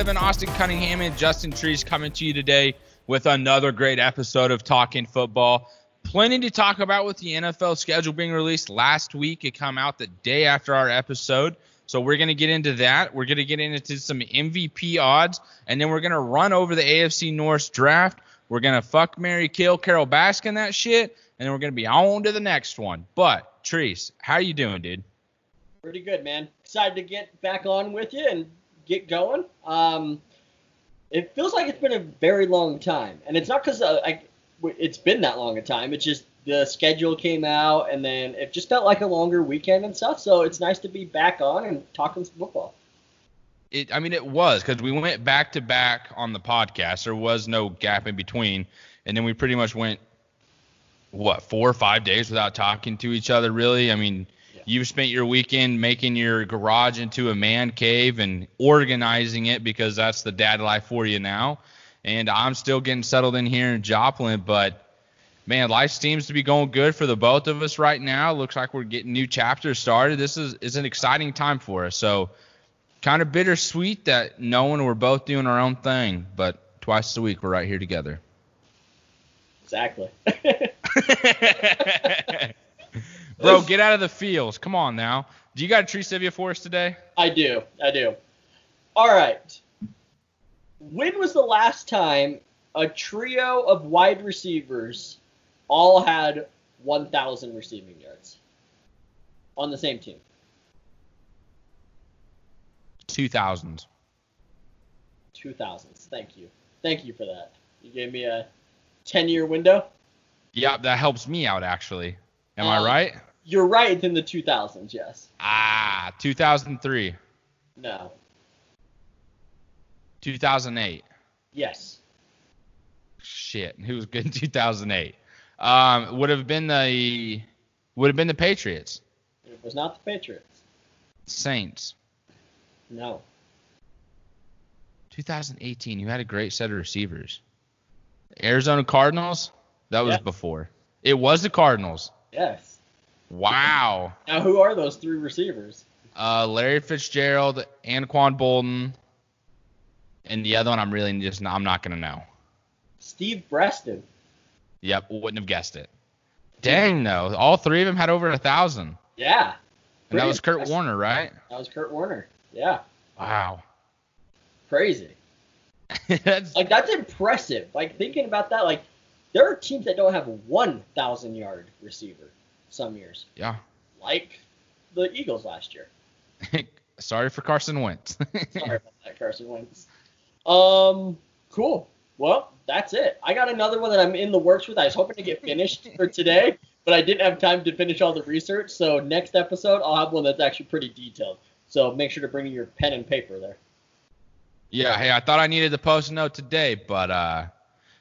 Living, Austin Cunningham and Justin Trees coming to you today with another great episode of Talking Football. Plenty to talk about with the NFL schedule being released last week. It come out the day after our episode. So we're going to get into that. We're going to get into some MVP odds, and then we're going to run over the AFC North draft. We're going to fuck Mary Kill Carole Baskin that shit, and then we're going to be on to the next one. But, Trees, how you doing, dude? Pretty good, man. Excited to get back on with you and get going. Um, it feels like it's been a very long time, and it's not because uh, it's been that long a time. It's just the schedule came out, and then it just felt like a longer weekend and stuff. So it's nice to be back on and talking some football. It, I mean, it was because we went back to back on the podcast. There was no gap in between, and then we pretty much went what four or five days without talking to each other. Really, I mean You've spent your weekend making your garage into a man cave and organizing it because that's the dad life for you now. And I'm still getting settled in here in Joplin, but man, life seems to be going good for the both of us right now. Looks like we're getting new chapters started. This is is an exciting time for us. So kind of bittersweet that knowing we're both doing our own thing, but twice a week we're right here together. Exactly. Bro, get out of the fields. Come on now. Do you got a tree trivia for us today? I do. I do. All right. When was the last time a trio of wide receivers all had 1,000 receiving yards on the same team? 2000s. 2000s. Thank you. Thank you for that. You gave me a 10 year window. Yeah, that helps me out actually. Am um, I right? You're right It's in the 2000s, yes. Ah, 2003. No. 2008. Yes. Shit, who was good in 2008? Um, would have been the would have been the Patriots. It was not the Patriots. Saints. No. 2018, you had a great set of receivers. Arizona Cardinals. That was before. It was the Cardinals. Yes. Wow. Now, who are those three receivers? Uh, Larry Fitzgerald, Anquan Boldin, and the other one I'm really just I'm not gonna know. Steve Breaston. Yep, wouldn't have guessed it. Dang though, all three of them had over a thousand. Yeah. And that was Kurt impressive. Warner, right? That was Kurt Warner. Yeah. Wow. Crazy. that's like that's impressive. Like thinking about that, like there are teams that don't have one thousand yard receiver some years. Yeah. Like the Eagles last year. Sorry for Carson Wentz. Sorry about that, Carson Wentz. Um, cool. Well, that's it. I got another one that I'm in the works with. I was hoping to get finished for today, but I didn't have time to finish all the research. So next episode, I'll have one that's actually pretty detailed. So make sure to bring your pen and paper there. Yeah. Hey, I thought I needed to post a note today, but uh,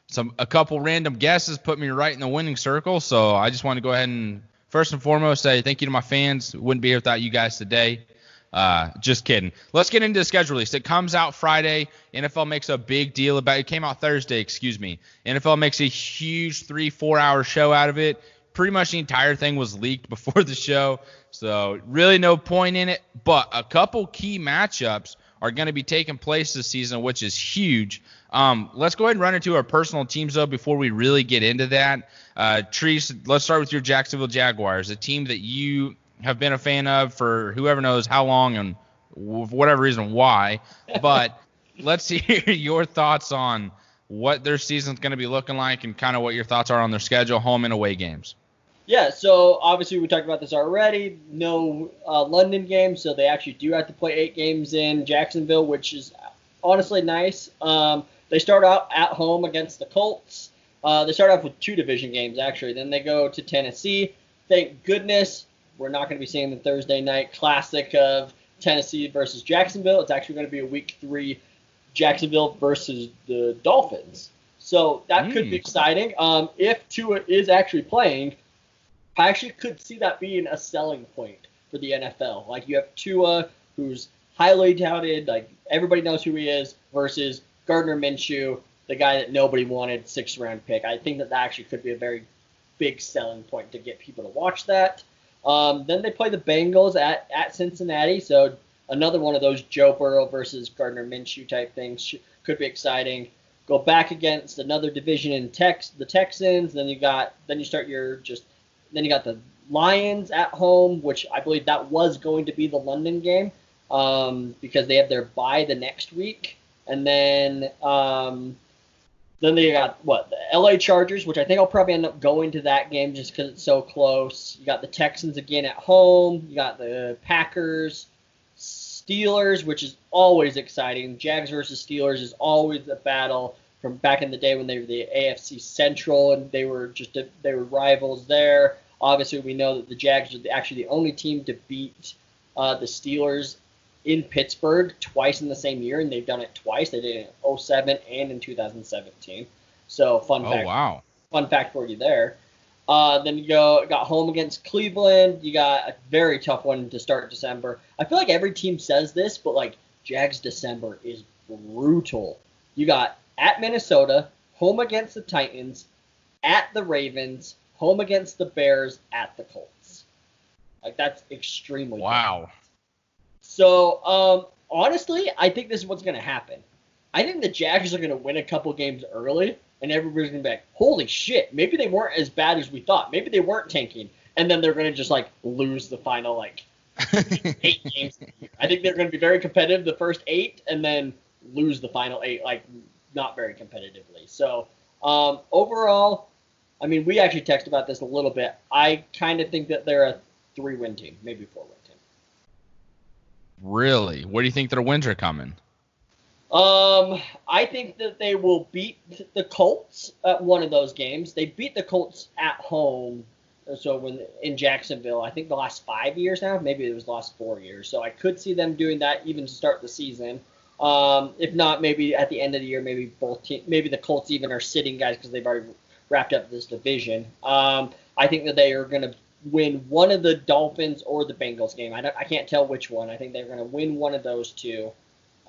some a couple random guesses put me right in the winning circle. So I just want to go ahead and first and foremost, say thank you to my fans. Wouldn't be here without you guys today. Uh, just kidding. Let's get into the schedule release. It comes out Friday. NFL makes a big deal about it. Came out Thursday, excuse me. NFL makes a huge three, four hour show out of it. Pretty much the entire thing was leaked before the show. So really no point in it. But a couple key matchups are going to be taking place this season, which is huge. Um, let's go ahead and run into our personal teams though before we really get into that. Uh, Trees, let's start with your Jacksonville Jaguars, a team that you have been a fan of for whoever knows how long and whatever reason why. But let's hear your thoughts on what their season's going to be looking like and kind of what your thoughts are on their schedule, home and away games. Yeah, so obviously we talked about this already. No uh, London games, so they actually do have to play eight games in Jacksonville, which is honestly nice. Um, they start out at home against the Colts. Uh, they start off with two division games actually. Then they go to Tennessee. Thank goodness we're not going to be seeing the Thursday night classic of Tennessee versus Jacksonville. It's actually going to be a week three Jacksonville versus the Dolphins. So that mm. could be exciting. Um, if Tua is actually playing, I actually could see that being a selling point for the NFL. Like you have Tua, who's highly touted, like everybody knows who he is, versus Gardner Minshew, the guy that nobody wanted, sixth round pick. I think that that actually could be a very big selling point to get people to watch that. Um, then they play the Bengals at, at Cincinnati, so another one of those Joe Burrow versus Gardner Minshew type things could be exciting. Go back against another division in Tex, the Texans. Then you got then you start your just then you got the Lions at home, which I believe that was going to be the London game um, because they have their bye the next week, and then um, then they got what the LA Chargers, which I think I'll probably end up going to that game just because it's so close. You got the Texans again at home. You got the Packers, Steelers, which is always exciting. Jags versus Steelers is always a battle from back in the day when they were the AFC Central and they were just a, they were rivals there. Obviously, we know that the Jags are actually the only team to beat uh, the Steelers in Pittsburgh twice in the same year, and they've done it twice. They did it in 07 and in 2017. So fun oh, fact. wow. Fun fact for you there. Uh, then you go got home against Cleveland. You got a very tough one to start December. I feel like every team says this, but like Jags December is brutal. You got at Minnesota, home against the Titans, at the Ravens, home against the Bears, at the Colts. Like that's extremely wow. Tough. So um, honestly, I think this is what's going to happen. I think the Jags are going to win a couple games early, and everybody's going to be like, "Holy shit! Maybe they weren't as bad as we thought. Maybe they weren't tanking." And then they're going to just like lose the final like eight games. I think they're going to be very competitive the first eight, and then lose the final eight like not very competitively. So um, overall, I mean, we actually texted about this a little bit. I kind of think that they're a three-win team, maybe four-win team. Really? Where do you think their wins are coming? Um, I think that they will beat the Colts at one of those games. They beat the Colts at home. So when in Jacksonville, I think the last five years now, maybe it was the last four years. So I could see them doing that even to start the season. Um, if not, maybe at the end of the year, maybe both maybe the Colts even are sitting guys because they've already wrapped up this division. Um, I think that they are going to win one of the Dolphins or the Bengals game. I, I can't tell which one. I think they're going to win one of those two.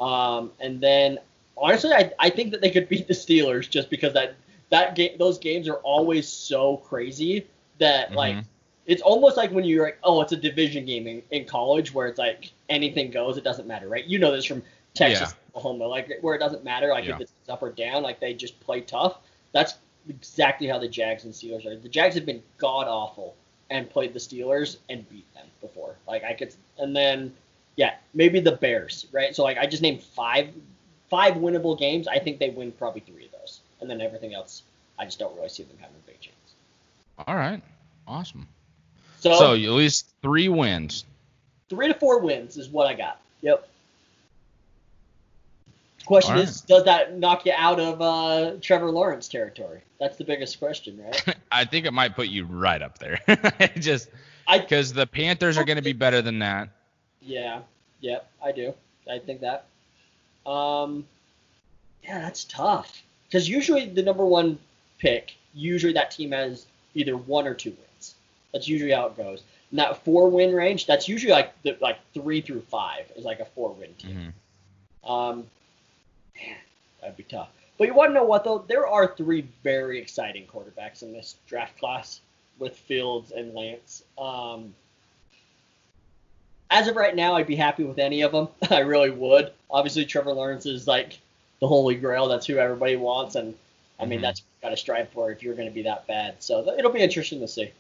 Um, and then honestly, I, I think that they could beat the Steelers just because that that game those games are always so crazy that mm-hmm. like it's almost like when you're like oh it's a division game in, in college where it's like anything goes it doesn't matter right you know this from Texas yeah. Oklahoma like where it doesn't matter like yeah. if it's up or down like they just play tough that's exactly how the Jags and Steelers are the Jags have been god awful and played the Steelers and beat them before. Like I could, and then yeah, maybe the Bears, right? So like I just named five five winnable games. I think they win probably three of those, and then everything else, I just don't really see them having a big chance. All right, awesome. So, so at least three wins. Three to four wins is what I got. Yep. Question right. is, does that knock you out of uh, Trevor Lawrence territory? That's the biggest question, right? I think it might put you right up there. Just because the Panthers are going to be better than that. Yeah. Yep. I do. I think that. Um. Yeah, that's tough. Because usually the number one pick, usually that team has either one or two wins. That's usually how it goes. And that four win range, that's usually like the, like three through five is like a four win team. Mm-hmm. Um, man, that'd be tough. But you want to know what though? There are three very exciting quarterbacks in this draft class with Fields and Lance. Um, as of right now, I'd be happy with any of them. I really would. Obviously, Trevor Lawrence is like the holy grail. That's who everybody wants, and I mean mm-hmm. that's got to strive for if you're going to be that bad. So it'll be interesting to see.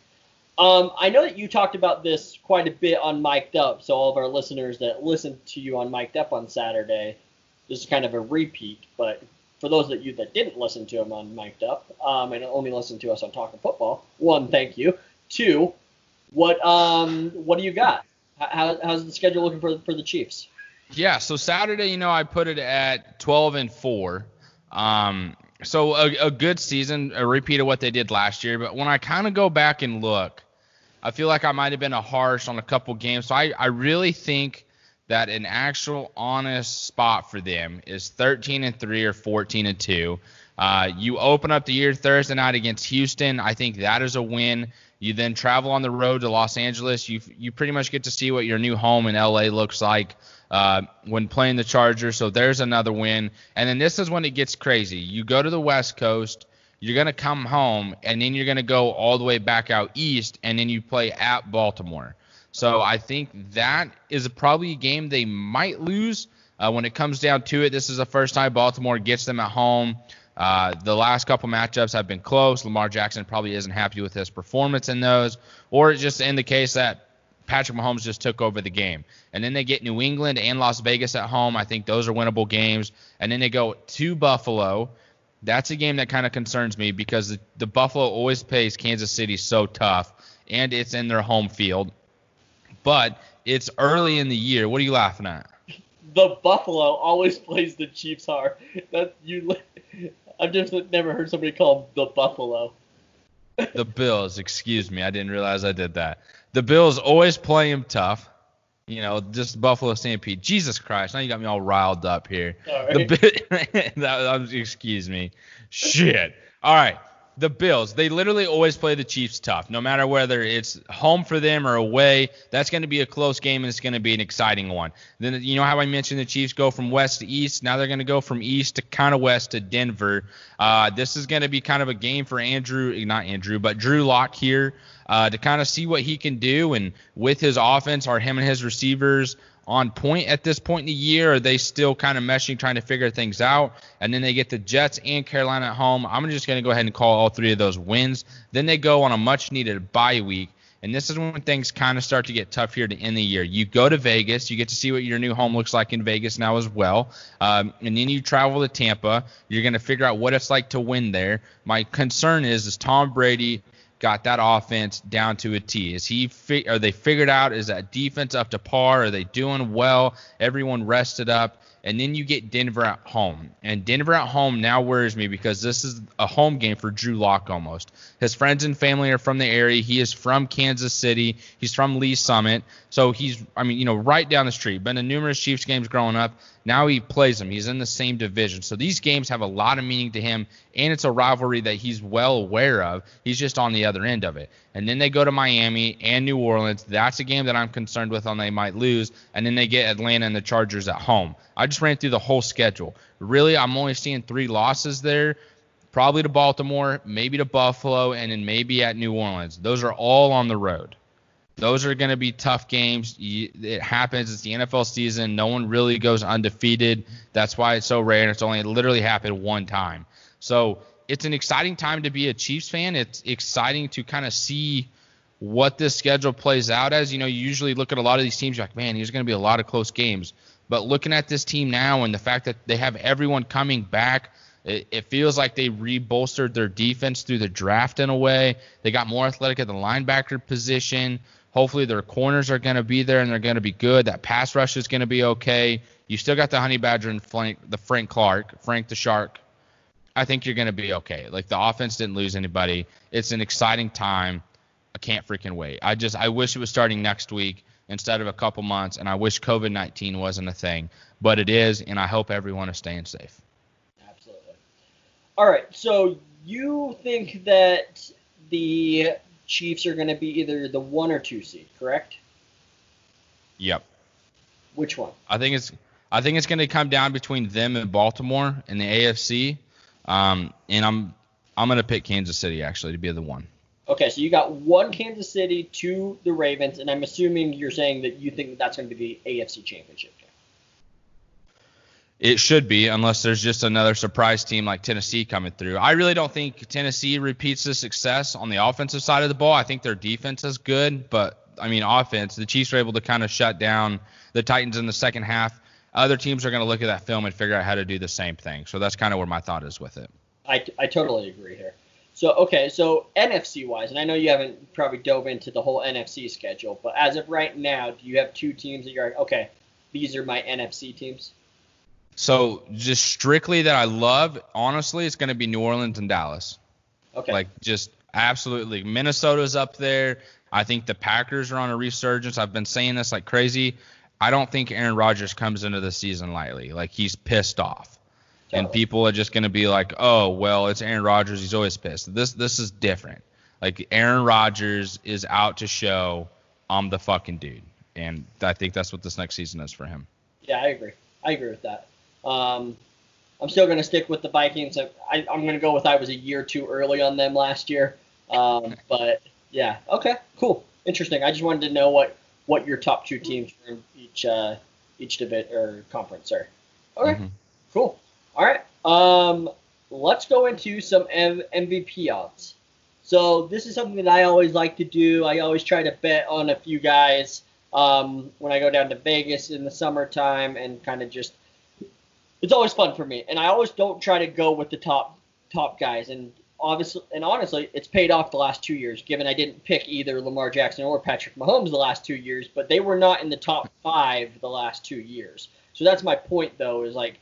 Um, I know that you talked about this quite a bit on Mic'd Up, so all of our listeners that listened to you on Mic'd Up on Saturday, this is kind of a repeat, but for those of you that didn't listen to him on Mic'd Up um, and only listened to us on Talking Football, one, thank you. Two, what um what do you got? How, how's the schedule looking for for the Chiefs? Yeah, so Saturday, you know, I put it at 12 and four. Um, so a, a good season, a repeat of what they did last year. But when I kind of go back and look, I feel like I might have been a harsh on a couple games. So I, I really think that an actual honest spot for them is 13 and 3 or 14 and 2. Uh, you open up the year Thursday night against Houston. I think that is a win. You then travel on the road to Los Angeles. You you pretty much get to see what your new home in LA looks like uh, when playing the Chargers. So there's another win. And then this is when it gets crazy. You go to the West Coast. You're gonna come home, and then you're gonna go all the way back out east, and then you play at Baltimore. So I think that is probably a game they might lose. Uh, when it comes down to it, this is the first time Baltimore gets them at home. Uh, the last couple matchups have been close. Lamar Jackson probably isn't happy with his performance in those, or it's just in the case that Patrick Mahomes just took over the game. And then they get New England and Las Vegas at home. I think those are winnable games. And then they go to Buffalo. That's a game that kind of concerns me because the, the Buffalo always plays Kansas City so tough, and it's in their home field. But it's early in the year. What are you laughing at? The Buffalo always plays the Chiefs hard. That you, I've just never heard somebody call the Buffalo. the Bills, excuse me, I didn't realize I did that. The Bills always play them tough. You know, just Buffalo Stampede. Jesus Christ, now you got me all riled up here. Sorry. The, that, excuse me. Shit. All right the Bills, they literally always play the Chiefs tough, no matter whether it's home for them or away. That's going to be a close game and it's going to be an exciting one. Then you know how I mentioned the Chiefs go from west to east. Now they're going to go from east to kind of west to Denver. Uh, this is going to be kind of a game for Andrew, not Andrew, but Drew Lock here uh, to kind of see what he can do. And with his offense, are him and his receivers on point at this point in the year? Are they still kind of meshing, trying to figure things out? And then they get the Jets and Carolina at home. I'm just going to go ahead and call all three of those wins. Then they go on a much needed bye week. And this is when things kind of start to get tough here to end the year. You go to Vegas, you get to see what your new home looks like in Vegas now as well. Um, and then you travel to Tampa. You're going to figure out what it's like to win there. My concern is, is Tom Brady got that offense down to a T? Is he fi- are they figured out? Is that defense up to par? Are they doing well? Everyone rested up. And then you get Denver at home. And Denver at home now worries me because this is a home game for Drew Lock almost. His friends and family are from the area. He is from Kansas City. He's from Lee Summit. So he's, I mean, you know, right down the street. Been to numerous Chiefs games growing up. Now he plays them. He's in the same division. So these games have a lot of meaning to him, and it's a rivalry that he's well aware of. He's just on the other end of it. And then they go to Miami and New Orleans. That's a game that I'm concerned with on they might lose. And then they get Atlanta and the Chargers at home. I just ran through the whole schedule. Really, I'm only seeing three losses there. Probably to Baltimore, maybe to Buffalo, and then maybe at New Orleans. Those are all on the road. Those are going to be tough games. It happens. It's the NFL season. No one really goes undefeated. That's why it's so rare. And it's only literally happened one time. So it's an exciting time to be a Chiefs fan. It's exciting to kind of see what this schedule plays out as. You know, you usually look at a lot of these teams, you're like, man, there's going to be a lot of close games. But looking at this team now and the fact that they have everyone coming back, it, it feels like they rebolstered their defense through the draft in a way. They got more athletic at the linebacker position. Hopefully their corners are going to be there and they're going to be good. That pass rush is going to be okay. You still got the Honey Badger and Frank, the Frank Clark, Frank the Shark. I think you're going to be okay. Like the offense didn't lose anybody. It's an exciting time. I can't freaking wait. I just I wish it was starting next week instead of a couple months, and I wish COVID 19 wasn't a thing, but it is, and I hope everyone is staying safe. Absolutely. All right, so you think that the Chiefs are going to be either the one or two seed, correct? Yep. Which one? I think it's I think it's going to come down between them and Baltimore in the AFC, um, and I'm I'm going to pick Kansas City actually to be the one. Okay, so you got one Kansas City, two the Ravens, and I'm assuming you're saying that you think that that's going to be the AFC Championship game. It should be, unless there's just another surprise team like Tennessee coming through. I really don't think Tennessee repeats the success on the offensive side of the ball. I think their defense is good, but I mean, offense, the Chiefs were able to kind of shut down the Titans in the second half. Other teams are going to look at that film and figure out how to do the same thing. So that's kind of where my thought is with it. I, I totally agree here. So okay, so NFC wise, and I know you haven't probably dove into the whole NFC schedule, but as of right now, do you have two teams that you're like, okay, these are my NFC teams? So just strictly that I love, honestly, it's going to be New Orleans and Dallas. Okay. Like just absolutely. Minnesota's up there. I think the Packers are on a resurgence. I've been saying this like crazy. I don't think Aaron Rodgers comes into the season lightly. Like he's pissed off. Totally. And people are just going to be like, "Oh, well, it's Aaron Rodgers. He's always pissed." This this is different. Like Aaron Rodgers is out to show I'm the fucking dude. And I think that's what this next season is for him. Yeah, I agree. I agree with that. Um, I'm still going to stick with the Vikings. I, am going to go with I was a year too early on them last year. Um, but yeah, okay, cool, interesting. I just wanted to know what what your top two teams from each uh, each division or conference are. Okay, Mhm. cool. All right. Um, let's go into some M- MVP odds. So this is something that I always like to do. I always try to bet on a few guys um, when I go down to Vegas in the summertime and kind of just. It's always fun for me, and I always don't try to go with the top top guys. And obviously, and honestly, it's paid off the last two years. Given I didn't pick either Lamar Jackson or Patrick Mahomes the last two years, but they were not in the top five the last two years. So that's my point, though, is like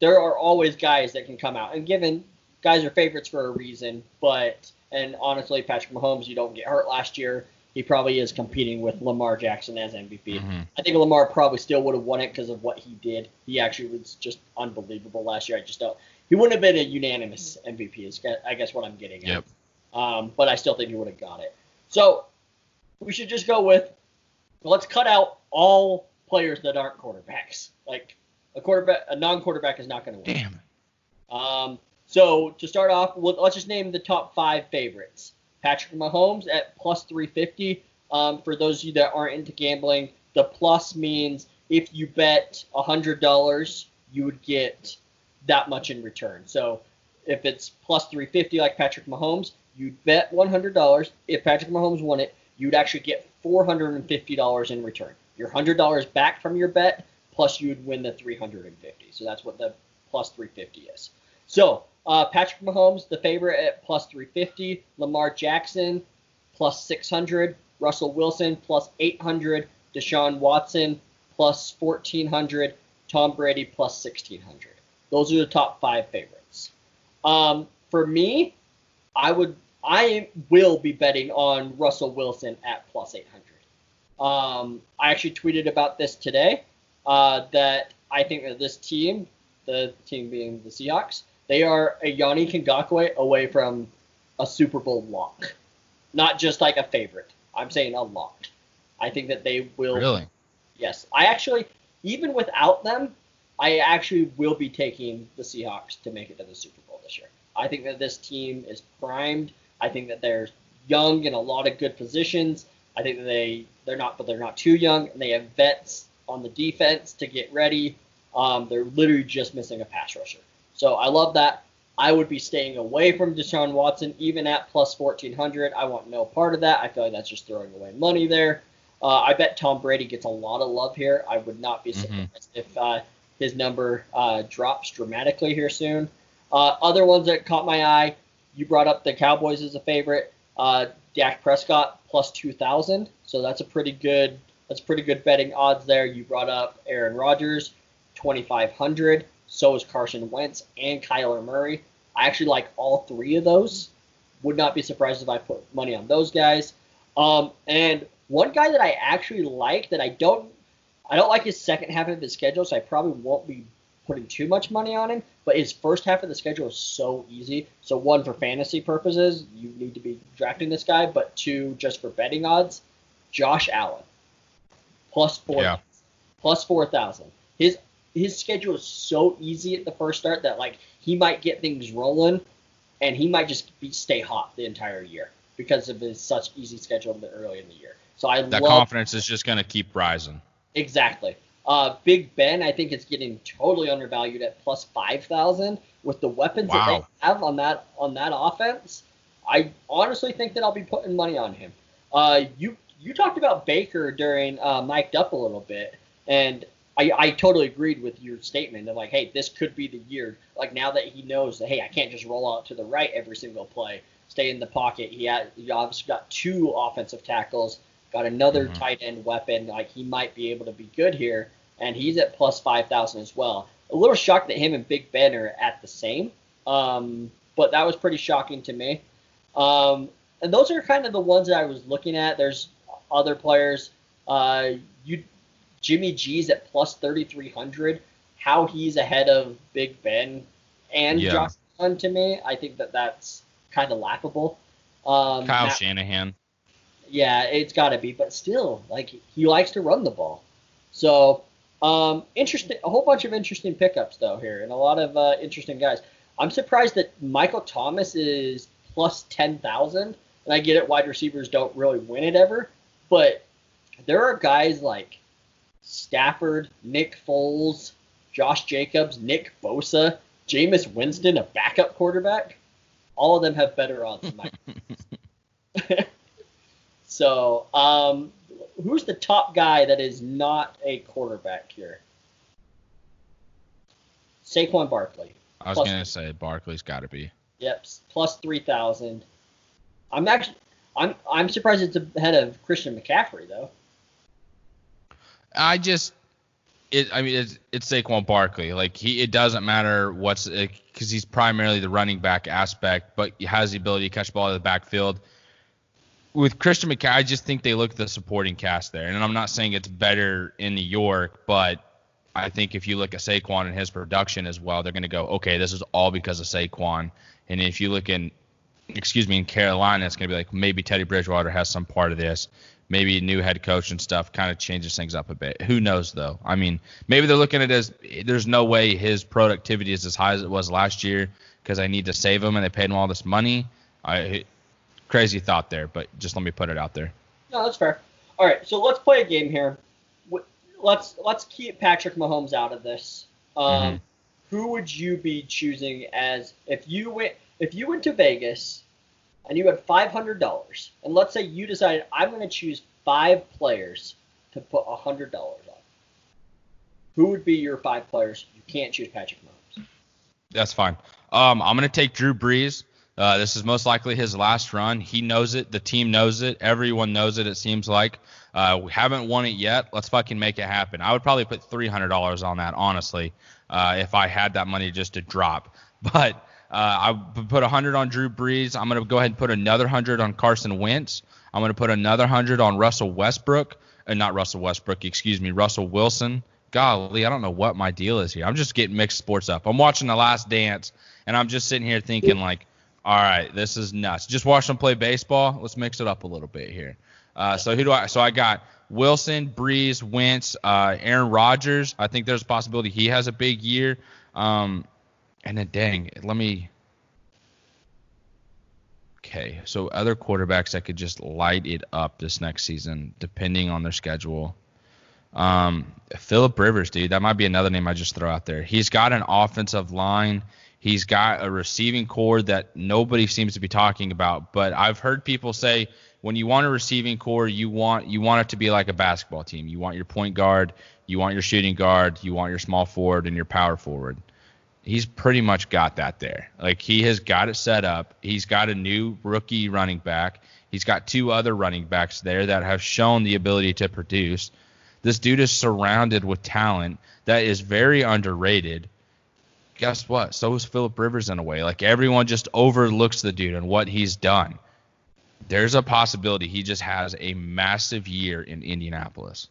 there are always guys that can come out. And given guys are favorites for a reason, but and honestly, Patrick Mahomes, you don't get hurt last year. He probably is competing with Lamar Jackson as MVP. Mhm. I think Lamar probably still would have won it because of what he did. He actually was just unbelievable last year. I just don't. He wouldn't have been a unanimous MVP. Is I guess what I'm getting at. Yep. Um, but I still think he would have got it. So we should just go with let's cut out all players that aren't quarterbacks. Like a quarterback, a non-quarterback is not going to win. Damn. Um, so to start off, let's just name the top five favorites. Patrick Mahomes at plus 350. Um, for those of you that aren't into gambling, the plus means if you bet $100, you would get that much in return. So if it's plus 350 like Patrick Mahomes, you'd bet $100. If Patrick Mahomes won it, you'd actually get $450 in return. Your $100 back from your bet, plus you'd win the 350. So that's what the plus 350 is. So uh, Patrick Mahomes, the favorite at plus 350. Lamar Jackson, plus 600. Russell Wilson, plus 800. Deshaun Watson, plus 1400. Tom Brady, plus 1600. Those are the top five favorites. Um, for me, I would, I will be betting on Russell Wilson at plus 800. Um, I actually tweeted about this today uh, that I think that this team, the team being the Seahawks, they are a Yannick Ngakoue away from a Super Bowl lock. Not just like a favorite. I'm saying a lock. I think that they will. Really? Yes. I actually, even without them, I actually will be taking the Seahawks to make it to the Super Bowl this year. I think that this team is primed. I think that they're young in a lot of good positions. I think that they they're not, but they're not too young, and they have vets on the defense to get ready. Um, they're literally just missing a pass rusher. So I love that. I would be staying away from Deshaun Watson, even at plus 1400. I want no part of that. I feel like that's just throwing away money there. Uh, I bet Tom Brady gets a lot of love here. I would not be surprised if uh, his number uh, drops dramatically here soon. Uh, other ones that caught my eye, you brought up the Cowboys as a favorite. Uh, Dak Prescott plus 2,000, so that's a pretty good that's pretty good betting odds there. You brought up Aaron Rodgers, 2,500. So is Carson Wentz and Kyler Murray. I actually like all three of those. Would not be surprised if I put money on those guys. Um, and one guy that I actually like that I don't I don't like his second half of his schedule, so I probably won't be putting too much money on him. But his first half of the schedule is so easy. So one for fantasy purposes, you need to be drafting this guy, but two just for betting odds, Josh Allen. Plus four Yeah. plus four thousand. His his schedule is so easy at the first start that like he might get things rolling, and he might just be, stay hot the entire year because of his such easy schedule early in the year. So I That love confidence is just gonna keep rising. exactly. Uh, Big Ben, I think it's getting totally undervalued at plus five thousand with the weapons that they have on that on that offense. I honestly think that I'll be putting money on him. Uh, you you talked about Baker during uh, mic'd up a little bit, and I, I totally agreed with your statement of like, hey, this could be the year. Like now that he knows that, hey, I can't just roll out to the right every single play, stay in the pocket. He had he obviously got two offensive tackles, got another Mhm. tight end weapon. Like he might be able to be good here, and he's at plus five thousand as well. A little shocked that him and Big Ben are at the same, um, but that was pretty shocking to me. Um, and those are kind of the ones that I was looking at. There's other players. Uh, you, Jimmy G's at plus 3,300. How he's ahead of Big Ben and Yeah. Josh Allen to me, I think that that's kind of laughable. Um, Kyle Shanahan. yeah, it's got to be, but still, like he likes to run the ball. So, um, interesting, a whole bunch of interesting pickups though here, and a lot of uh, interesting guys. I'm surprised that Michael Thomas is plus ten thousand, and I get it, wide receivers don't really win it ever, but there are guys like Stafford, Nick Foles, Josh Jacobs, Nick Bosa, Jameis Winston, a backup quarterback. All of them have better odds than Mike. so, um, who's the top guy that is not a quarterback here? Saquon Barkley. I was Plus- gonna say Barkley's got to be. Yep, plus three thousand. I'm actually, I'm, I'm surprised it's ahead of Christian McCaffrey though. I just, it. I mean, it's, it's Saquon Barkley. Like he, it doesn't matter what's because he's primarily the running back aspect, but he has the ability to catch ball in the backfield. With Christian McCaffrey, I just think they look at the supporting cast there, and I'm not saying it's better in New York, but I think if you look at Saquon and his production as well, they're going to go, okay, this is all because of Saquon. And if you look in, excuse me, in Carolina, it's going to be like maybe Teddy Bridgewater has some part of this. Maybe a new head coach and stuff kind of changes things up a bit. Who knows though? I mean, maybe they're looking at it as there's no way his productivity is as high as it was last year because I need to save him and they paid him all this money. I crazy thought there, but just let me put it out there. No, that's fair. All right, so let's play a game here. Let's let's keep Patrick Mahomes out of this. Um, Mhm. Who would you be choosing as if you went if you went to Vegas and you had five hundred dollars, and let's say you decided I'm going to choose five players to put hundred dollars on. Who would be your five players? You can't choose Patrick Mahomes. That's fine. Um, I'm gonna take Drew Brees. Uh, this is most likely his last run. He knows it. The team knows it. Everyone knows it. It seems like uh, we haven't won it yet. Let's fucking make it happen. I would probably put three hundred dollars on that, honestly, uh, if I had that money just to drop. But uh, I put a hundred on Drew Brees. I'm gonna go ahead and put another hundred on Carson Wentz. I'm gonna put another hundred on Russell Westbrook, and not Russell Westbrook, excuse me, Russell Wilson. Golly, I don't know what my deal is here. I'm just getting mixed sports up. I'm watching The Last Dance, and I'm just sitting here thinking like, all right, this is nuts. Just watch them play baseball. Let's mix it up a little bit here. Uh, so who do I? So I got Wilson, Brees, Wentz, uh, Aaron Rodgers. I think there's a possibility he has a big year. Um, and then dang, let me. Okay, so other quarterbacks that could just light it up this next season, depending on their schedule. Um, Philip Rivers, dude, that might be another name I just throw out there. He's got an offensive line. He's got a receiving core that nobody seems to be talking about. But I've heard people say when you want a receiving core, you want you want it to be like a basketball team. You want your point guard, you want your shooting guard, you want your small forward, and your power forward. He's pretty much got that there. Like he has got it set up. He's got a new rookie running back. He's got two other running backs there that have shown the ability to produce. This dude is surrounded with talent that is very underrated. Guess what? So is Philip Rivers in a way. Like everyone just overlooks the dude and what he's done. There's a possibility he just has a massive year in Indianapolis.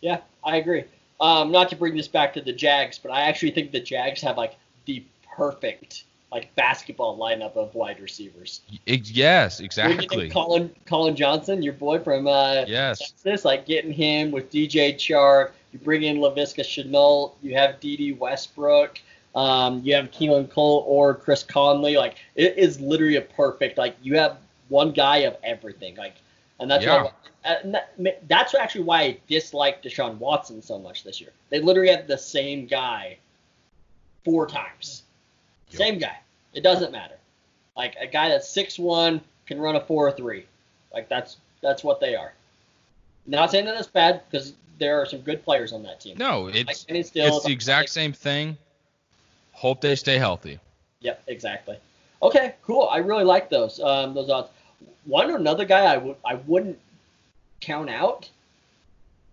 Yeah, I agree. Um, not to bring this back to the Jags, but I actually think the Jags have like the perfect like basketball lineup of wide receivers. Yes, What do you think, exactly. Collin Collin Johnson, your boy from uh, Yes. Texas, like getting him with DJ Chark. You bring in Laviska Shenault. You have Dede Westbrook. Um, you have Keelan Cole or Chris Conley. Like it is literally a perfect. Like you have one guy of everything. Like, and that's Yeah. why, and that, that's actually why I dislike Deshaun Watson so much this year. They literally have the same guy four times. Yep. Same guy. It doesn't matter. Like a guy that's six one can run a four or three. Like that's that's what they are. Not saying that it's bad because there are some good players on that team. No, Like it's Kenny it's the exact same thing. Hope they stay healthy. Yep, exactly. Okay, cool. I really like those um, those odds. One or another guy I would I wouldn't count out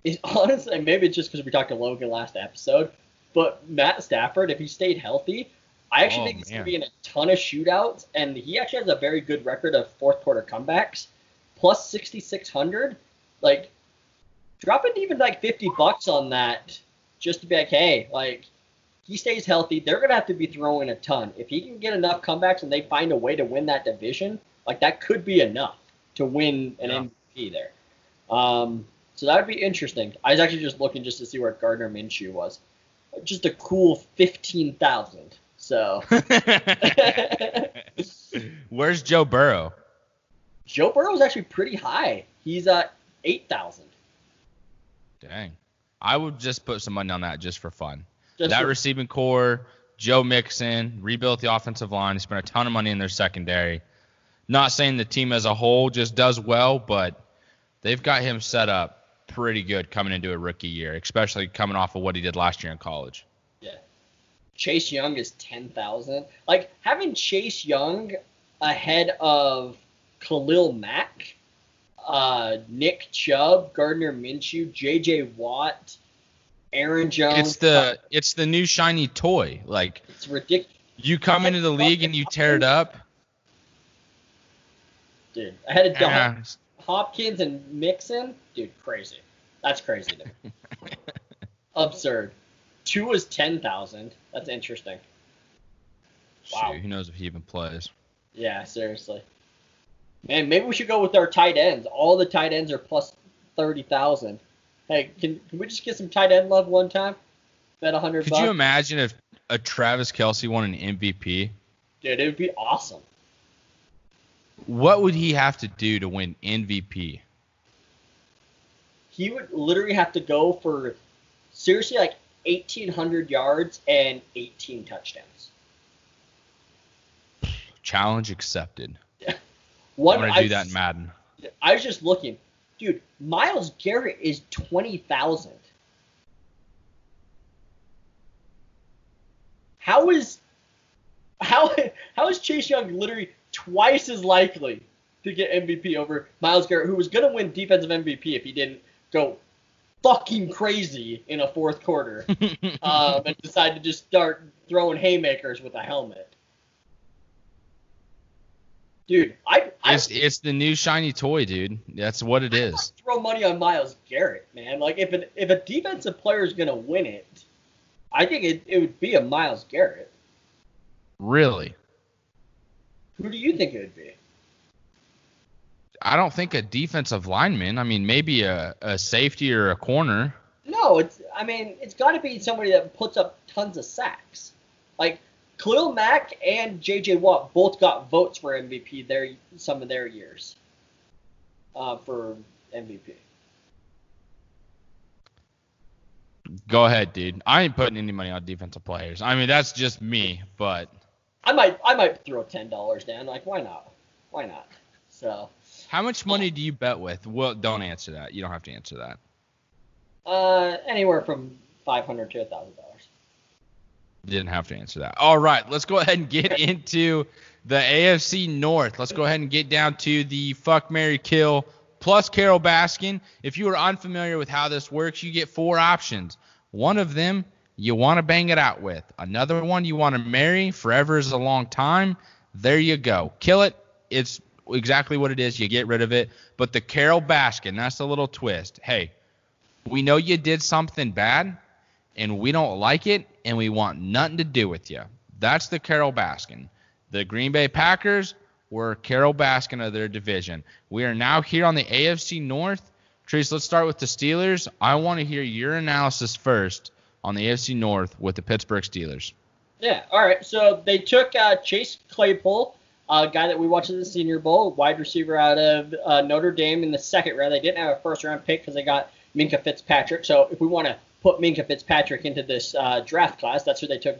is honestly, maybe it's just because we talked to Logan last episode, but Matt Stafford, if he stayed healthy, I actually Oh, think he's gonna be in a ton of shootouts, and he actually has a very good record of fourth quarter comebacks, plus 6,600. Like, dropping even like 50 bucks on that just to be like, hey, like, he stays healthy, they're going to have to be throwing a ton. If he can get enough comebacks and they find a way to win that division, like, that could be enough to win an Yeah. MVP there. Um, so that would be interesting. I was actually just looking just to see where Gardner Minshew was. Just a cool 15,000. So. Where's Joe Burrow? Joe Burrow is actually pretty high. He's at eight thousand. Dang. I would just put some money on that just for fun. Just that for- receiving core, Joe Mixon, rebuilt the offensive line. He spent a ton of money in their secondary. Not saying the team as a whole just does well, but they've got him set up pretty good coming into a rookie year, especially coming off of what he did last year in college. Yeah. Chase Young is ten thousand. Like having Chase Young ahead of Khalil Mack, uh, Nick Chubb, Gardner Minshew, J.J. Watt, Aaron Jones. It's the it's the new shiny toy. Like it's ridiculous, you come into the league and you tear it up. Dude. Ahead of Don eh, Hopkins and Mixon, dude, crazy. That's crazy. Dude. Absurd. Tua is ten thousand. That's interesting. Wow. Shoot, who knows if he even plays? Yeah, seriously. Man, maybe we should go with our tight ends. All the tight ends are plus thirty thousand. Hey, can, can we just get some tight end love one time? Bet a hundred Could bucks. you imagine if a Travis Kelce won an MVP? Dude, it would be awesome. What would he have to do to win MVP? He would literally have to go for seriously like eighteen hundred yards and eighteen touchdowns. Challenge accepted. One, I'm gonna I, do that in Madden. I was just looking, dude. Myles Garrett is twenty thousand. How is how how is Chase Young literally twice as likely to get MVP over Myles Garrett, who was gonna win defensive MVP if he didn't go fucking crazy in a fourth quarter um, and decide to just start throwing haymakers with a helmet? Dude, I I It's it's the new shiny toy, dude. That's what it is. throw money on Myles Garrett, man. Like if an, if a defensive player is gonna win it, I think it, it would be a Myles Garrett. Really. Who do you think it would be? I don't think a defensive lineman. I mean, maybe a, a safety or a corner. No, it's I mean it's got to be somebody that puts up tons of sacks. Like Khalil Mack and J.J. Watt both got votes for MVP their some of their years. Uh, for MVP. Go ahead, dude. I ain't putting any money on defensive players. I mean, that's just me, but I might I might throw ten dollars down. Like why not? Why not? So how much money do you bet with? Well, don't answer that. You don't have to answer that. uh, anywhere from five hundred to a thousand dollars. Didn't have to answer that. All right, let's go ahead and get into the AFC North. Let's go ahead and get down to the fuck Mary Kill plus Carole Baskin. If you are unfamiliar with how this works, you get four options. One of them you want to bang it out with. Another one you want to marry. Forever is a long time. There you go. Kill it. It's exactly what it is. You get rid of it. But the Carole Baskin, that's the little twist. Hey, we know you did something bad and we don't like it and we want nothing to do with you. That's the Carole Baskin. The Green Bay Packers were Carole Baskin of their division. We are now here on the AFC North. Trace, let's start with the Steelers. I want to hear your analysis first on the AFC North with the Pittsburgh Steelers. Yeah. All right. So they took uh, Chase Claypool, a guy that we watched in the Senior Bowl, wide receiver out of uh, Notre Dame in the second round. They didn't have a first round pick because they got Minkah Fitzpatrick. So if we want to put Minkah Fitzpatrick into this uh, draft class, that's who they took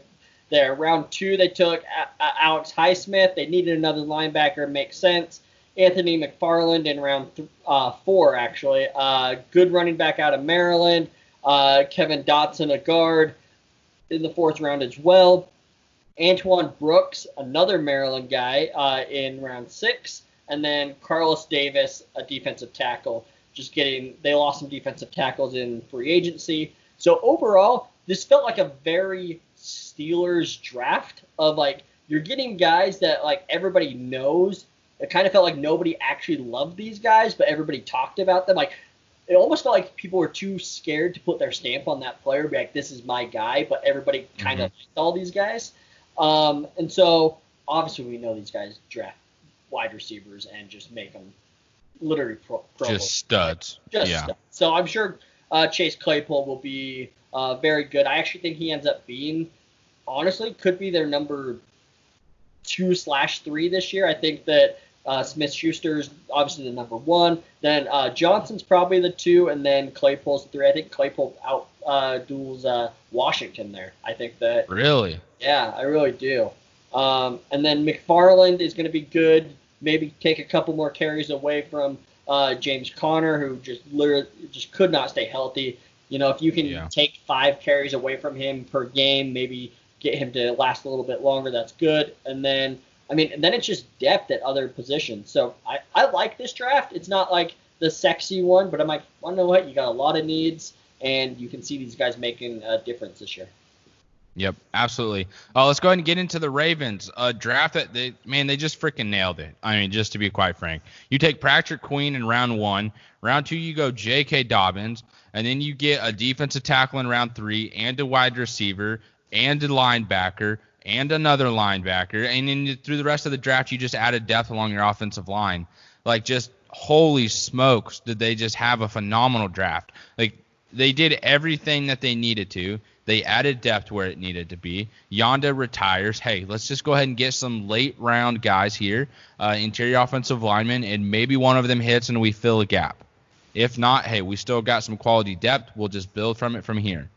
there. Round two, they took A- A- Alex Highsmith. They needed another linebacker. Makes sense. Anthony McFarland in round th- uh, four, actually. Uh, good running back out of Maryland. Uh, Kevin Dotson, a guard, in the fourth round as well. Antoine Brooks, another Maryland guy, uh, in round six, and then Carlos Davis, a defensive tackle. Just getting, they lost some defensive tackles in free agency. So overall, this felt like a very Steelers draft of like you're getting guys that like everybody knows. It kind of felt like nobody actually loved these guys, but everybody talked about them. Like it almost felt like people were too scared to put their stamp on that player, be like, "This is my guy," but everybody kind of liked all these guys. Um, and so obviously we know these guys draft wide receivers and just make them literally pro. pro Just studs. just yeah. stuff. So I'm sure uh, Chase Claypool will be uh, very good. I actually think he ends up being, honestly, could be their number two slash three this year. I think that Uh, Smith Schuster's obviously the number one. Then uh, Johnson's probably the two, and then Claypool's the three. I think Claypool out uh, duels uh, Washington there. I think that. Really? Yeah, I really do. Um, and then McFarland is going to be good. Maybe take a couple more carries away from uh, James Conner, who just literally just could not stay healthy. You know, if you can Yeah. take five carries away from him per game, maybe get him to last a little bit longer. That's good. And then, I mean, and then it's just depth at other positions. So I, I like this draft. It's not like the sexy one, but I'm like, well, you know what? You got a lot of needs, and you can see these guys making a difference this year. Yep, absolutely. Uh, let's go ahead and get into the Ravens. Draft that they man, they just freaking nailed it. I mean, just to be quite frank, you take Patrick Queen in round one. Round two, you go J.K. Dobbins, and then you get a defensive tackle in round three, and a wide receiver, and a linebacker, and another linebacker, and then through the rest of the draft, you just added depth along your offensive line. Like, just holy smokes, did they just have a phenomenal draft? Like, they did everything that they needed to. They added depth where it needed to be. Yanda retires. Hey, let's just go ahead and get some late round guys here, uh, interior offensive linemen, and maybe one of them hits and we fill a gap. If not, hey, we still got some quality depth. We'll just build from it from here.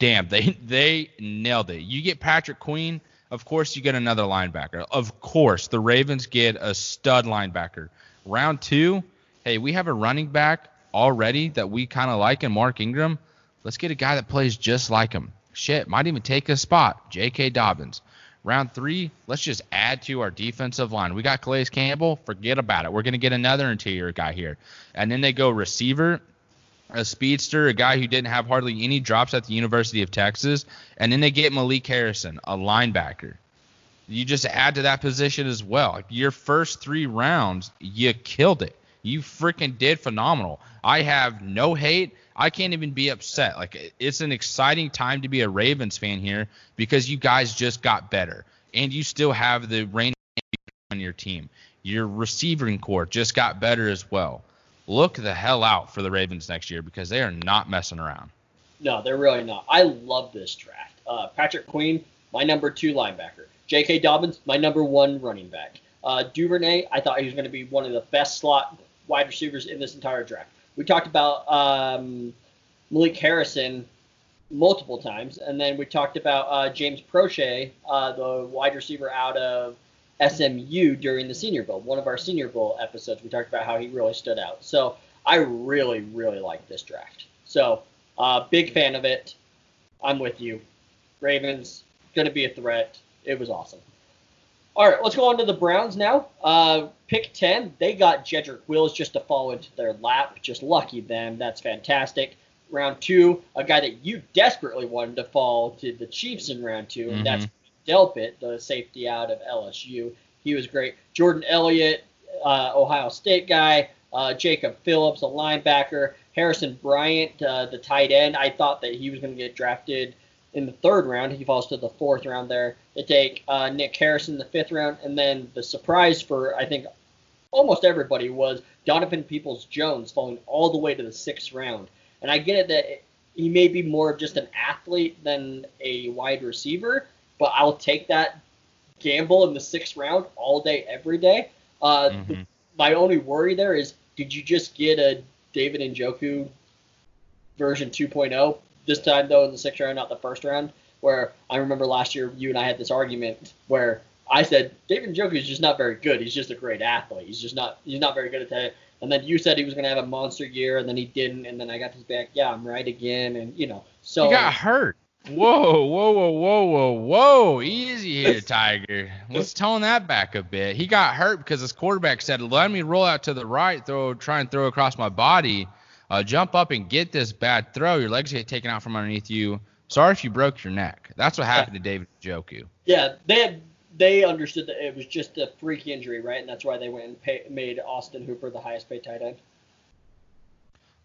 Damn, they they nailed it. You get Patrick Queen, of course you get another linebacker. Of course, the Ravens get a stud linebacker. Round two, hey, we have a running back already that we kind of like in Mark Ingram. Let's get a guy that plays just like him. Shit, might even take a spot. J.K. Dobbins. Round three, let's just add to our defensive line. We got Calais Campbell. Forget about it. We're going to get another interior guy here. And then they go receiver, a speedster, a guy who didn't have hardly any drops at the University of Texas. And then they get Malik Harrison, a linebacker. You just add to that position as well. Your first three rounds, you killed it. You freaking did phenomenal. I have no hate. I can't even be upset. Like it's an exciting time to be a Ravens fan here because you guys just got better and you still have the reigning on your team. Your receiving core just got better as well. Look the hell out for the Ravens next year because they are not messing around. No, they're really not. I love this draft. Uh, Patrick Queen, my number two linebacker. J.K. Dobbins, my number one running back. Uh, Duvernay, I thought he was going to be one of the best slot wide receivers in this entire draft. We talked about um, Malik Harrison multiple times, and then we talked about uh, James Proche, uh, the wide receiver out of SMU during the Senior Bowl, one of our Senior Bowl episodes. We talked about how he really stood out. So I really, really like this draft. So uh, big fan of it. I'm with you. Ravens to be a threat. It was awesome. All right, let's go on to the Browns now. Uh, pick 10, they got Jedrick Wills just to fall into their lap. Just lucky them. That's fantastic. Round two, a guy that you desperately wanted to fall to the Chiefs in round 2 and that's Delpit, the safety out of LSU. He was great. Jordan Elliott, uh, Ohio State guy. Uh, Jacob Phillips, a linebacker. Harrison Bryant, uh, the tight end. I thought that he was going to get drafted in the third round. He falls to the fourth round there. They take uh, Nick Harrison in the fifth round, and then the surprise for I think almost everybody was Donovan Peoples Jones falling all the way to the sixth round. And I get it that he may be more of just an athlete than a wide receiver, but I'll take that gamble in the sixth round all day, every day. Uh, the- Mhm. my only worry there is, did you just get a David and Njoku version 2.0 this time though in the sixth round, not the first round? Where I remember last year you and I had this argument where I said David Njoku is just not very good. He's just a great athlete. He's just not he's not very good at that. And then you said he was going to have a monster year, and then he didn't. And then I got this back. Yeah, I'm right again. And you know, so He got hurt. Whoa, whoa, whoa, whoa, whoa, whoa. Easy here, Tiger. Let's tone that back a bit. He got hurt because his quarterback said, let me roll out to the right, throw, try and throw across my body, uh, jump up and get this bad throw. Your legs get taken out from underneath you. Sorry if you broke your neck. That's what happened to David Njoku. Yeah, they had they understood that it was just a freak injury, right? And that's why they went and pay, made Austin Hooper the highest paid tight end.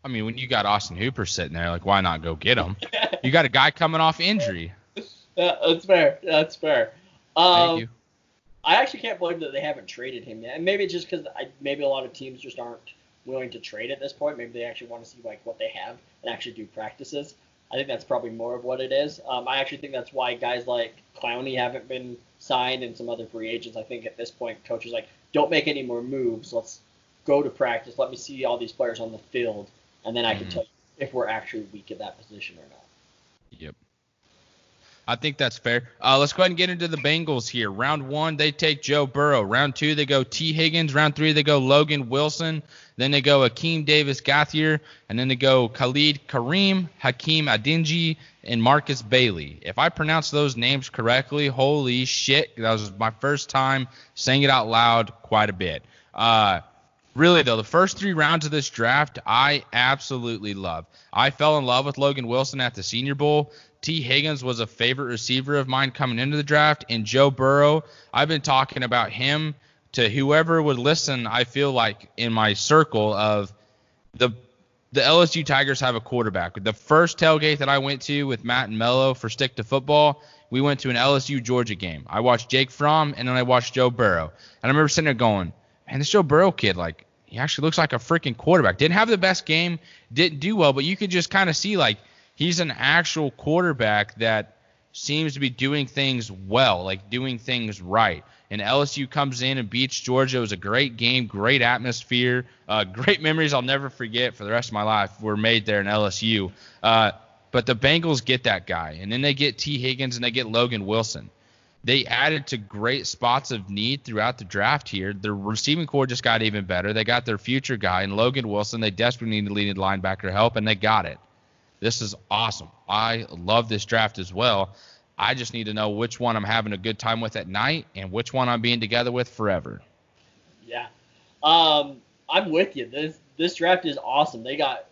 I mean, when you got Austin Hooper sitting there, like, why not go get him? You got a guy coming off injury. That's fair. That's fair. Thank Um, you. I actually can't believe that they haven't traded him yet. And maybe it's just because maybe a lot of teams just aren't willing to trade at this point. Maybe they actually want to see like what they have and actually do practices. I think that's probably more of what it is. Um, I actually think that's why guys like Clowney haven't been signed and some other free agents. I think at this point, coaches like don't make any more moves. Let's go to practice. Let me see all these players on the field, and then I can Mhm. tell you if we're actually weak at that position or not. Yep. I think that's fair. Uh, let's go ahead and get into the Bengals here. Round one, they take Joe Burrow. Round two, they go Tee Higgins. Round three, they go Logan Wilson. Then they go Akeem Davis Gaither. And then they go Khalid Kareem, Hakeem Adeniji, and Markus Bailey. If I pronounce those names correctly, holy shit. That was my first time saying it out loud quite a bit. Uh, Really though, the first three rounds of this draft, I absolutely love. I fell in love with Logan Wilson at the Senior Bowl. Tee Higgins was a favorite receiver of mine coming into the draft, and Joe Burrow. I've been talking about him to whoever would listen. I feel like in my circle of the the LSU Tigers have a quarterback. The first tailgate that I went to with Matt and Mello for Stick to Football, we went to an LSU Georgia game. I watched Jake Fromm and then I watched Joe Burrow. And I remember sitting there going, man, this Joe Burrow kid, like, he actually looks like a freaking quarterback. Didn't have the best game, didn't do well, but you could just kind of see like he's an actual quarterback that seems to be doing things well, like doing things right. And LSU comes in and beats Georgia. It was a great game, great atmosphere, uh, great memories I'll never forget for the rest of my life were made there in LSU. Uh, but the Bengals get that guy, and then they get Tee Higgins and they get Logan Wilson they added to great spots of need throughout the draft here. Their receiving core just got even better. They got their future guy in Logan Wilson. They desperately needed leading linebacker help, and they got it. This is awesome. I love this draft as well. I just need to know which one I'm having a good time with at night and which one I'm being together with forever. Yeah. Um, I'm with you. This this draft is awesome. They got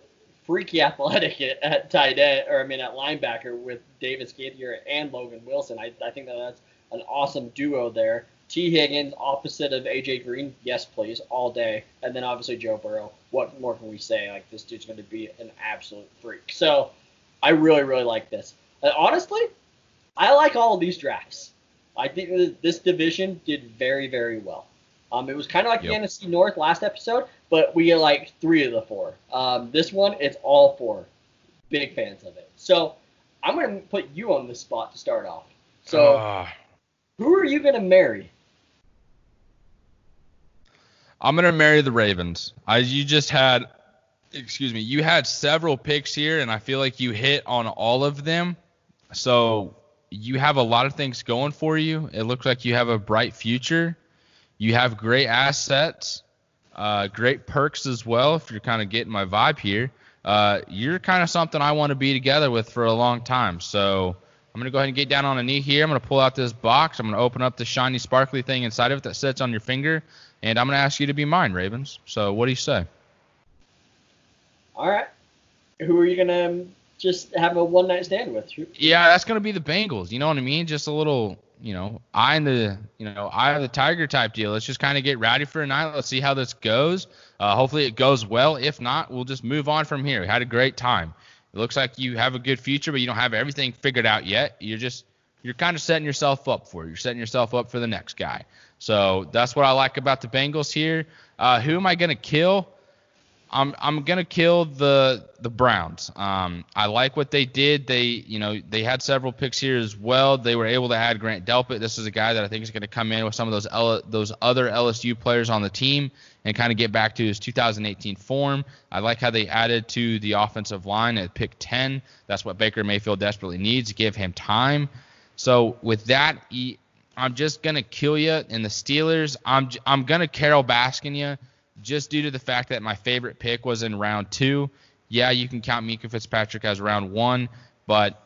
freaky athletic at, at tight end, or I mean at linebacker with Davis Gaither and Logan Wilson. I, I think that that's an awesome duo there. Tee Higgins, opposite of AJ Green, yes please, all day. And then obviously Joe Burrow. What more can we say? Like this dude's going to be an absolute freak. So I really really like this. And honestly, I like all of these drafts. I think this division did very very well. Um, it was kind of like Yep. the NFC North last episode, but we get like three of the four. Um, this one, it's all four. Big fans of it. So I'm gonna put you on the spot to start off. So Ah. Who are you gonna marry? I'm gonna marry the Ravens. I you just had, excuse me, you had several picks here, and I feel like you hit on all of them. So you have a lot of things going for you. It looks like you have a bright future. You have great assets, uh, great perks as well. If you're kind of getting my vibe here, uh, you're kind of something I want to be together with for a long time. So I'm gonna go ahead and get down on a knee here. I'm gonna pull out this box. I'm gonna open up the shiny, sparkly thing inside of it that sits on your finger, and I'm gonna ask you to be mine, Ravens. So what do you say? All right. Who are you gonna um, just have a one night stand with? Who- Yeah, that's gonna be the Bengals. You know what I mean? Just a little, you know, eye in the, you know, eye of the tiger type deal. Let's just kind of get rowdy for a night. Let's see how this goes. Uh, hopefully it goes well. If not, we'll just move on from here. We had a great time. It looks like you have a good future, but you don't have everything figured out yet. You're just, you're kind of setting yourself up for it. You're setting yourself up for the next guy. So that's what I like about the Bengals here. Uh, who am I gonna kill? I'm I'm gonna kill the the Browns. Um, I like what they did. They you know they had several picks here as well. They were able to add Grant Delpit. This is a guy that I think is gonna come in with some of those L, those other LSU players on the team and kind of get back to his 2018 form. I like how they added to the offensive line at pick 10. That's what Baker Mayfield desperately needs. Give him time. So with that, he, I'm just gonna kill you. And the Steelers, I'm I'm gonna Carole Baskin you just due to the fact that my favorite pick was in round two. Yeah, you can count Minkah Fitzpatrick as round one, but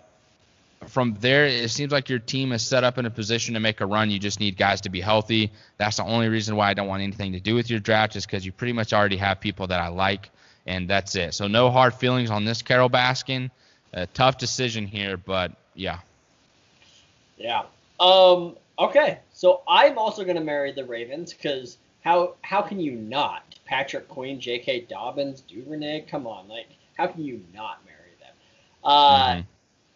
from there, it seems like your team is set up in a position to make a run. You just need guys to be healthy. That's the only reason why I don't want anything to do with your draft, is because you pretty much already have people that I like, and that's it. So no hard feelings on this Carole Baskin. A tough decision here, but yeah. Yeah. Um. Okay. So I'm also gonna marry the Ravens because how how can you not? Patrick Queen, J.K. Dobbins, Duvernay. Come on, like how can you not marry them? Uh, Mhm.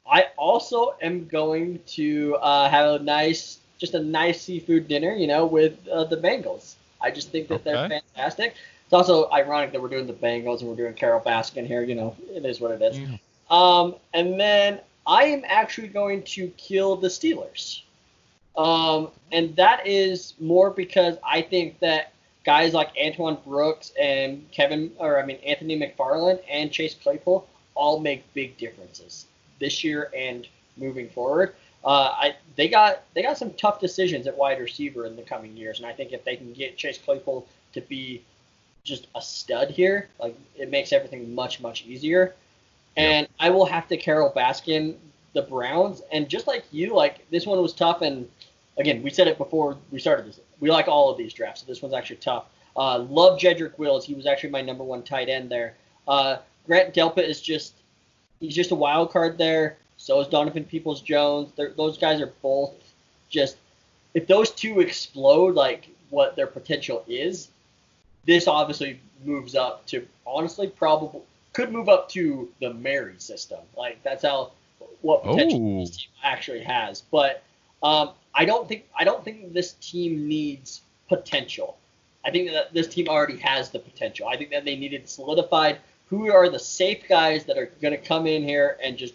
I also am going to uh, have a nice, just a nice seafood dinner, you know, with uh, the Bengals. I just think that they're fantastic. It's also ironic that we're doing the Bengals and we're doing Carole Baskin here. You know, it is what it is. Yeah. Um, and then I am actually going to kill the Steelers. Um, and that is more because I think that guys like Antoine Brooks and Kevin, or I mean Anthony McFarland and Chase Claypool all make big differences this year and moving forward. Uh, I they got they got some tough decisions at wide receiver in the coming years, and I think if they can get Chase Claypool to be just a stud here, like it makes everything much much easier. And I will have to Carole Baskin the Browns, and just like you, like this one was tough. And again, we said it before we started this. We like all of these drafts, so this one's actually tough. Uh, love Jedrick Wills. He was actually my number one tight end there. Uh, Grant Delpit is just he's just a wild card there. So is Donovan Peoples Jones. Those guys are both just if those two explode like what their potential is, this obviously moves up to honestly probably could move up to the marry system. Like that's how what potential this team actually has. But um, I don't think I don't think this team needs potential. I think that this team already has the potential. I think that they needed solidified who are the safe guys that are going to come in here and just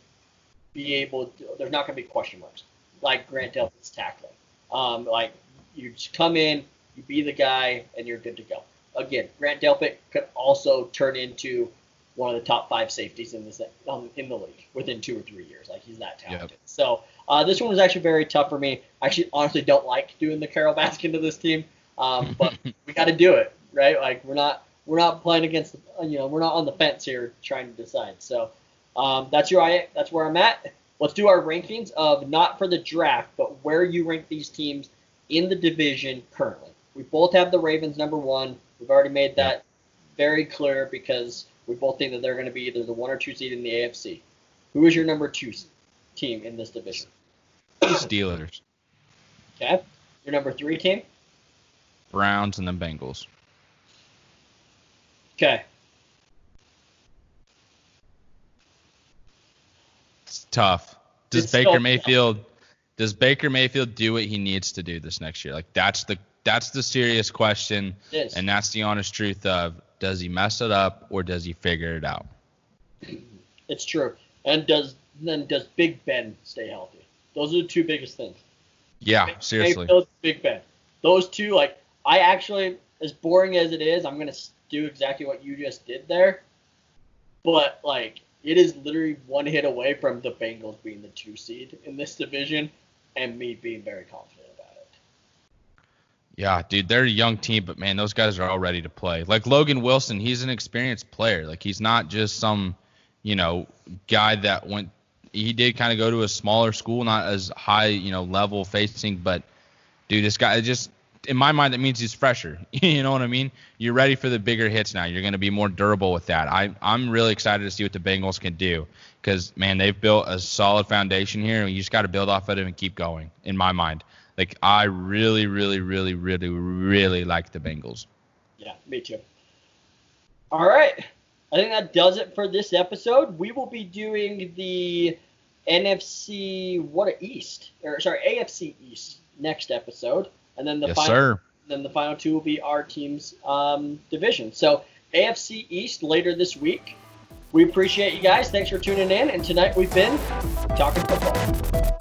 be able to, there's not going to be question marks like Grant Delpit's tackling. Um, like you just come in, you be the guy, and you're good to go. Again, Grant Delpit could also turn into one of the top five safeties in this um, in the league within two or three years. Like he's that talented. Yep. So uh, this one was actually very tough for me. I actually honestly don't like doing the Carole Baskin to this team, um, but we got to do it, right? Like we're not we're not playing against the, you know we're not on the fence here trying to decide. So um, that's your I that's where I'm at. Let's do our rankings of not for the draft, but where you rank these teams in the division currently. We both have the Ravens number one. We've already made that very clear because we both think that they're going to be either the one or two seed in the AFC. Who is your number two team in this division? Steelers. Okay. Your number three team? Browns and the Bengals. Okay. It's tough. Does it's Baker Mayfield tough. does Baker Mayfield do what he needs to do this next year? Like that's the that's the serious question, and that's the honest truth of does he mess it up or does he figure it out? It's true. And does then does Big Ben stay healthy? Those are the two biggest things. Yeah, Big, seriously. Big Ben. Those two, like I actually, as boring as it is, I'm gonna do exactly what you just did there. But like, it is literally one hit away from the Bengals being the two seed in this division, and me being very confident. Yeah, dude, they're a young team, but man, those guys are all ready to play. Like Logan Wilson, he's an experienced player. Like he's not just some, you know, guy that went. He did kind of go to a smaller school, not as high, you know, level facing, but dude, this guy just in my mind that means he's fresher. you know what I mean? You're ready for the bigger hits now. You're going to be more durable with that. I I'm really excited to see what the Bengals can do because man, they've built a solid foundation here, and you just got to build off of it and keep going. In my mind. Like I really, really, really, really, really like the Bengals. Yeah, me too. All right. I think that does it for this episode. We will be doing the NFC what East or sorry AFC East next episode, and then the yes, final sir. then the final two will be our team's um, division. So AFC East later this week. We appreciate you guys. Thanks for tuning in. And tonight we've been talking football.